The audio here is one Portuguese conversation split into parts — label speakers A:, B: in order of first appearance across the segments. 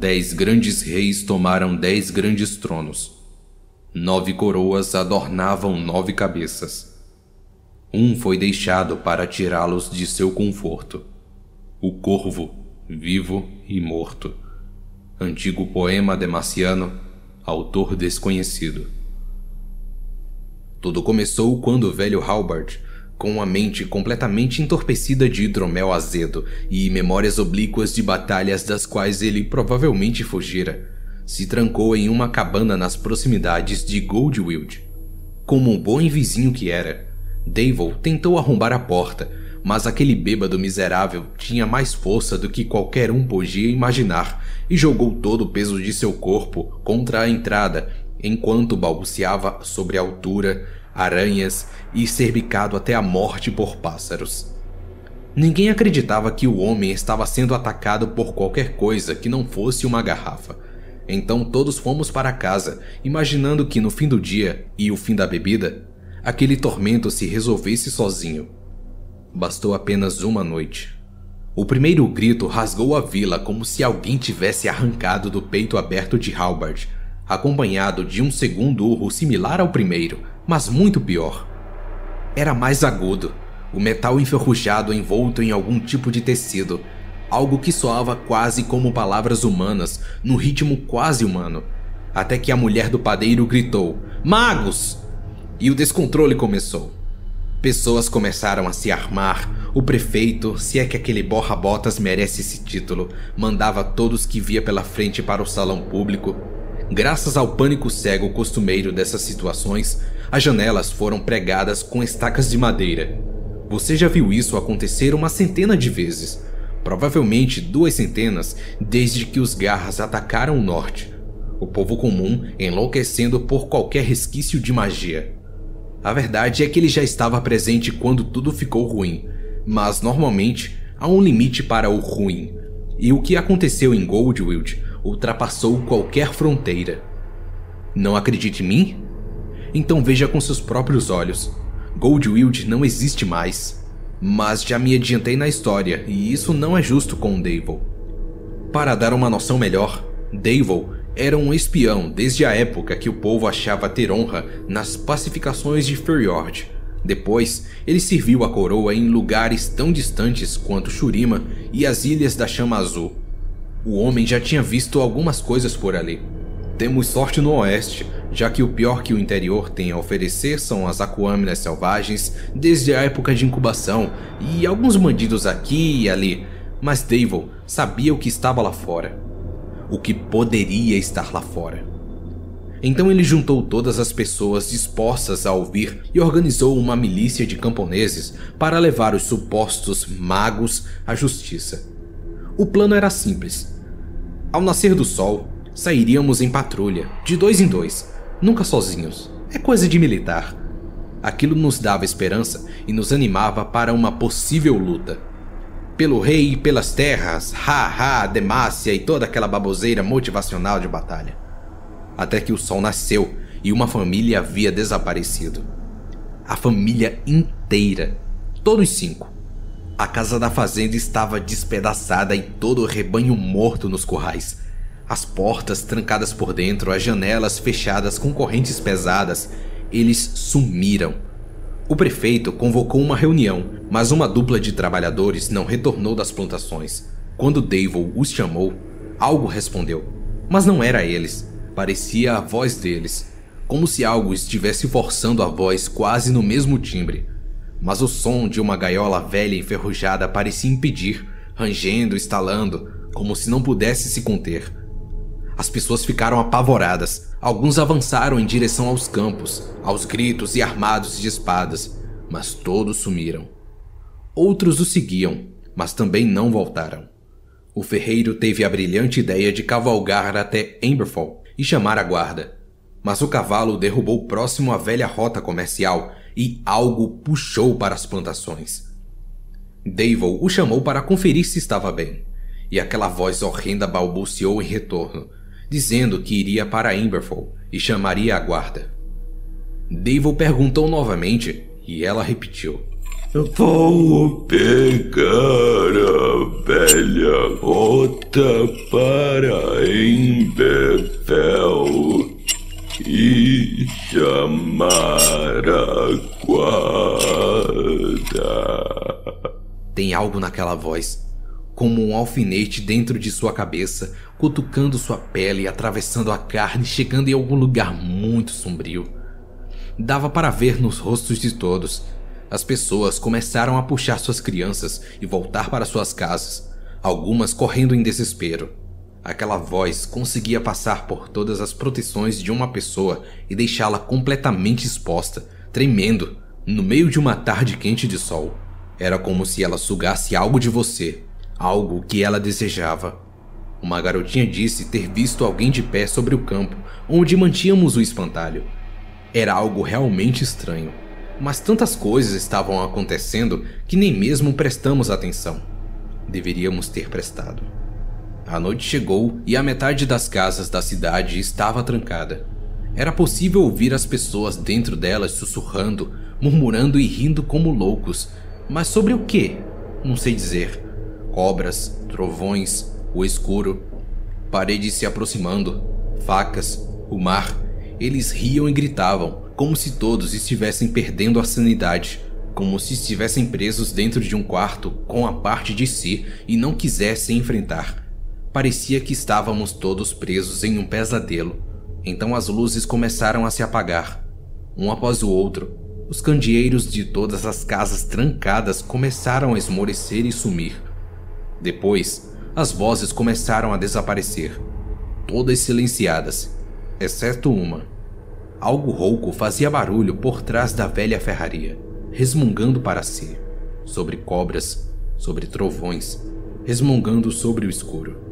A: Dez grandes reis tomaram dez grandes tronos. Nove coroas adornavam nove cabeças. Um foi deixado para tirá-los de seu conforto. O corvo, vivo e morto. Antigo poema de Marciano, autor desconhecido. Tudo começou quando o velho Halbert com a mente completamente entorpecida de hidromel azedo e memórias oblíquas de batalhas das quais ele provavelmente fugira, se trancou em uma cabana nas proximidades de Goldwild. Como um bom vizinho que era, Davol tentou arrombar a porta, mas aquele bêbado miserável tinha mais força do que qualquer um podia imaginar e jogou todo o peso de seu corpo contra a entrada enquanto balbuciava sobre a altura aranhas e ser bicado até a morte por pássaros. Ninguém acreditava que o homem estava sendo atacado por qualquer coisa que não fosse uma garrafa. Então todos fomos para casa, imaginando que no fim do dia e o fim da bebida, aquele tormento se resolvesse sozinho. Bastou apenas uma noite. O primeiro grito rasgou a vila como se alguém tivesse arrancado do peito aberto de Halbert, acompanhado de um segundo urro similar ao primeiro, mas muito pior. Era mais agudo, o metal enferrujado envolto em algum tipo de tecido, algo que soava quase como palavras humanas, num ritmo quase humano, até que a mulher do padeiro gritou: Magos! E o descontrole começou. Pessoas começaram a se armar. O prefeito, se é que aquele borra-botas merece esse título, mandava todos que via pela frente para o salão público. Graças ao pânico cego costumeiro dessas situações, as janelas foram pregadas com estacas de madeira. Você já viu isso acontecer uma centena de vezes. Provavelmente duas centenas desde que os garras atacaram o norte. O povo comum enlouquecendo por qualquer resquício de magia. A verdade é que ele já estava presente quando tudo ficou ruim, mas normalmente há um limite para o ruim, e o que aconteceu em Goldwild ultrapassou qualquer fronteira. Não acredite em mim? Então veja com seus próprios olhos. Goldwild não existe mais. Mas já me adiantei na história, e isso não é justo com Davol. Para dar uma noção melhor, Davol era um espião desde a época que o povo achava ter honra nas pacificações de Fjord. Depois, ele serviu a coroa em lugares tão distantes quanto Shurima e as Ilhas da Chama Azul. O homem já tinha visto algumas coisas por ali. Temos sorte no oeste, já que o pior que o interior tem a oferecer são as aquâminas selvagens desde a época de incubação e alguns bandidos aqui e ali, mas Davol sabia o que estava lá fora. O que poderia estar lá fora. Então ele juntou todas as pessoas dispostas a ouvir e organizou uma milícia de camponeses para levar os supostos magos à justiça. O plano era simples. Ao nascer do sol, sairíamos em patrulha, de dois em dois, nunca sozinhos. É coisa de militar. Aquilo nos dava esperança e nos animava para uma possível luta. Pelo rei e pelas terras, ha ha, Demácia e toda aquela baboseira motivacional de batalha. Até que o sol nasceu e uma família havia desaparecido. A família inteira, todos cinco. A casa da fazenda estava despedaçada e todo o rebanho morto nos currais as portas trancadas por dentro, as janelas fechadas com correntes pesadas, eles sumiram. O prefeito convocou uma reunião, mas uma dupla de trabalhadores não retornou das plantações. Quando Davol os chamou, algo respondeu, mas não era eles, parecia a voz deles, como se algo estivesse forçando a voz quase no mesmo timbre. Mas o som de uma gaiola velha enferrujada parecia impedir, rangendo, estalando, como se não pudesse se conter. As pessoas ficaram apavoradas. Alguns avançaram em direção aos campos, aos gritos e armados de espadas, mas todos sumiram. Outros o seguiam, mas também não voltaram. O ferreiro teve a brilhante ideia de cavalgar até Amberfall e chamar a guarda. Mas o cavalo derrubou próximo à velha rota comercial e algo puxou para as plantações. Davol o chamou para conferir se estava bem, e aquela voz horrenda balbuciou em retorno, dizendo que iria para Amberfall e chamaria a guarda. Davol perguntou novamente e ela repetiu:
B: Vou pegar a velha rota para Emberfell e chamar guarda.
A: Tem algo naquela voz, como um alfinete dentro de sua cabeça, cutucando sua pele, atravessando a carne, chegando em algum lugar muito sombrio. Dava para ver nos rostos de todos as pessoas começaram a puxar suas crianças e voltar para suas casas, algumas correndo em desespero. Aquela voz conseguia passar por todas as proteções de uma pessoa e deixá-la completamente exposta, tremendo, no meio de uma tarde quente de sol. Era como se ela sugasse algo de você, algo que ela desejava. Uma garotinha disse ter visto alguém de pé sobre o campo onde mantínhamos o espantalho. Era algo realmente estranho mas tantas coisas estavam acontecendo que nem mesmo prestamos atenção. Deveríamos ter prestado. A noite chegou e a metade das casas da cidade estava trancada. Era possível ouvir as pessoas dentro delas sussurrando, murmurando e rindo como loucos. Mas sobre o que? Não sei dizer. Cobras, trovões, o escuro, paredes se aproximando, facas, o mar. Eles riam e gritavam, como se todos estivessem perdendo a sanidade, como se estivessem presos dentro de um quarto com a parte de si e não quisessem enfrentar. Parecia que estávamos todos presos em um pesadelo. Então as luzes começaram a se apagar, um após o outro. Os candeeiros de todas as casas trancadas começaram a esmorecer e sumir. Depois, as vozes começaram a desaparecer, todas silenciadas, exceto uma Algo rouco fazia barulho por trás da velha ferraria, resmungando para si, sobre cobras, sobre trovões, resmungando sobre o escuro.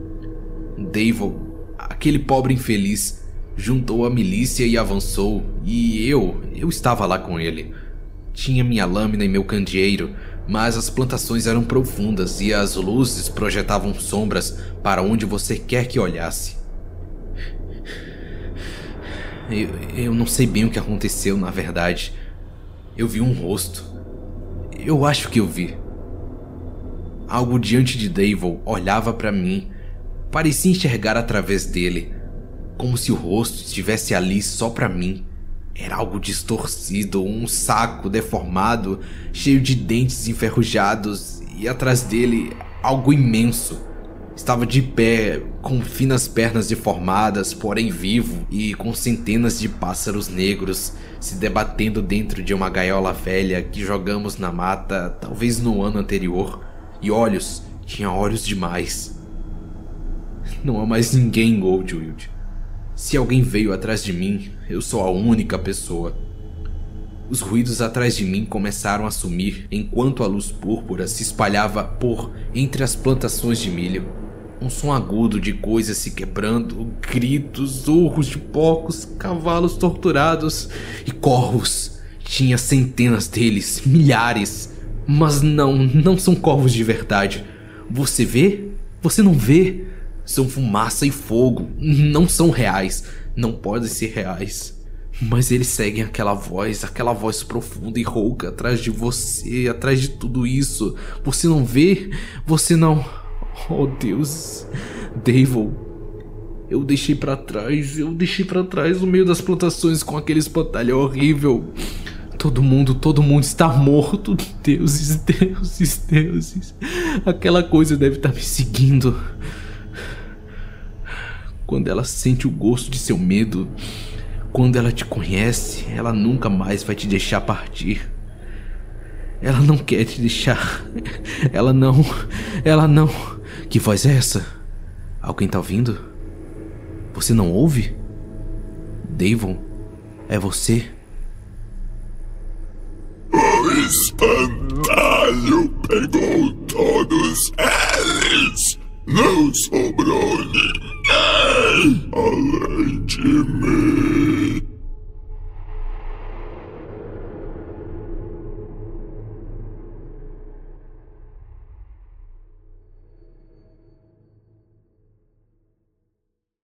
A: Davon, aquele pobre infeliz, juntou a milícia e avançou, e eu, eu estava lá com ele. Tinha minha lâmina e meu candeeiro, mas as plantações eram profundas e as luzes projetavam sombras para onde você quer que olhasse. Eu, eu não sei bem o que aconteceu, na verdade. Eu vi um rosto. Eu acho que eu vi. Algo diante de Davol olhava para mim. Parecia enxergar através dele, como se o rosto estivesse ali só para mim. Era algo distorcido, um saco deformado, cheio de dentes enferrujados, e atrás dele algo imenso. Estava de pé, com finas pernas deformadas, porém vivo, e com centenas de pássaros negros se debatendo dentro de uma gaiola velha que jogamos na mata, talvez no ano anterior. E olhos, tinha olhos demais. Não há mais ninguém Goldwild. Se alguém veio atrás de mim, eu sou a única pessoa. Os ruídos atrás de mim começaram a sumir enquanto a luz púrpura se espalhava por entre as plantações de milho. Um som agudo de coisas se quebrando, gritos, urros de porcos, cavalos torturados e corvos. Tinha centenas deles, milhares. Mas não, não são corvos de verdade. Você vê? Você não vê? São fumaça e fogo. Não são reais. Não podem ser reais. Mas eles seguem aquela voz, aquela voz profunda e rouca atrás de você, atrás de tudo isso. Você não vê? Você não. Oh Deus, Davon, eu deixei para trás, eu deixei para trás no meio das plantações com aquele espantalho horrível. Todo mundo, todo mundo está morto. Deuses, deuses, deuses. Aquela coisa deve estar tá me seguindo. Quando ela sente o gosto de seu medo, quando ela te conhece, ela nunca mais vai te deixar partir. Ela não quer te deixar. Ela não. Ela não. Que voz é essa? Alguém tá ouvindo? Você não ouve? Davon, é você?
B: O espantalho pegou todos eles! Não sobrou ninguém I Ale Jimmy!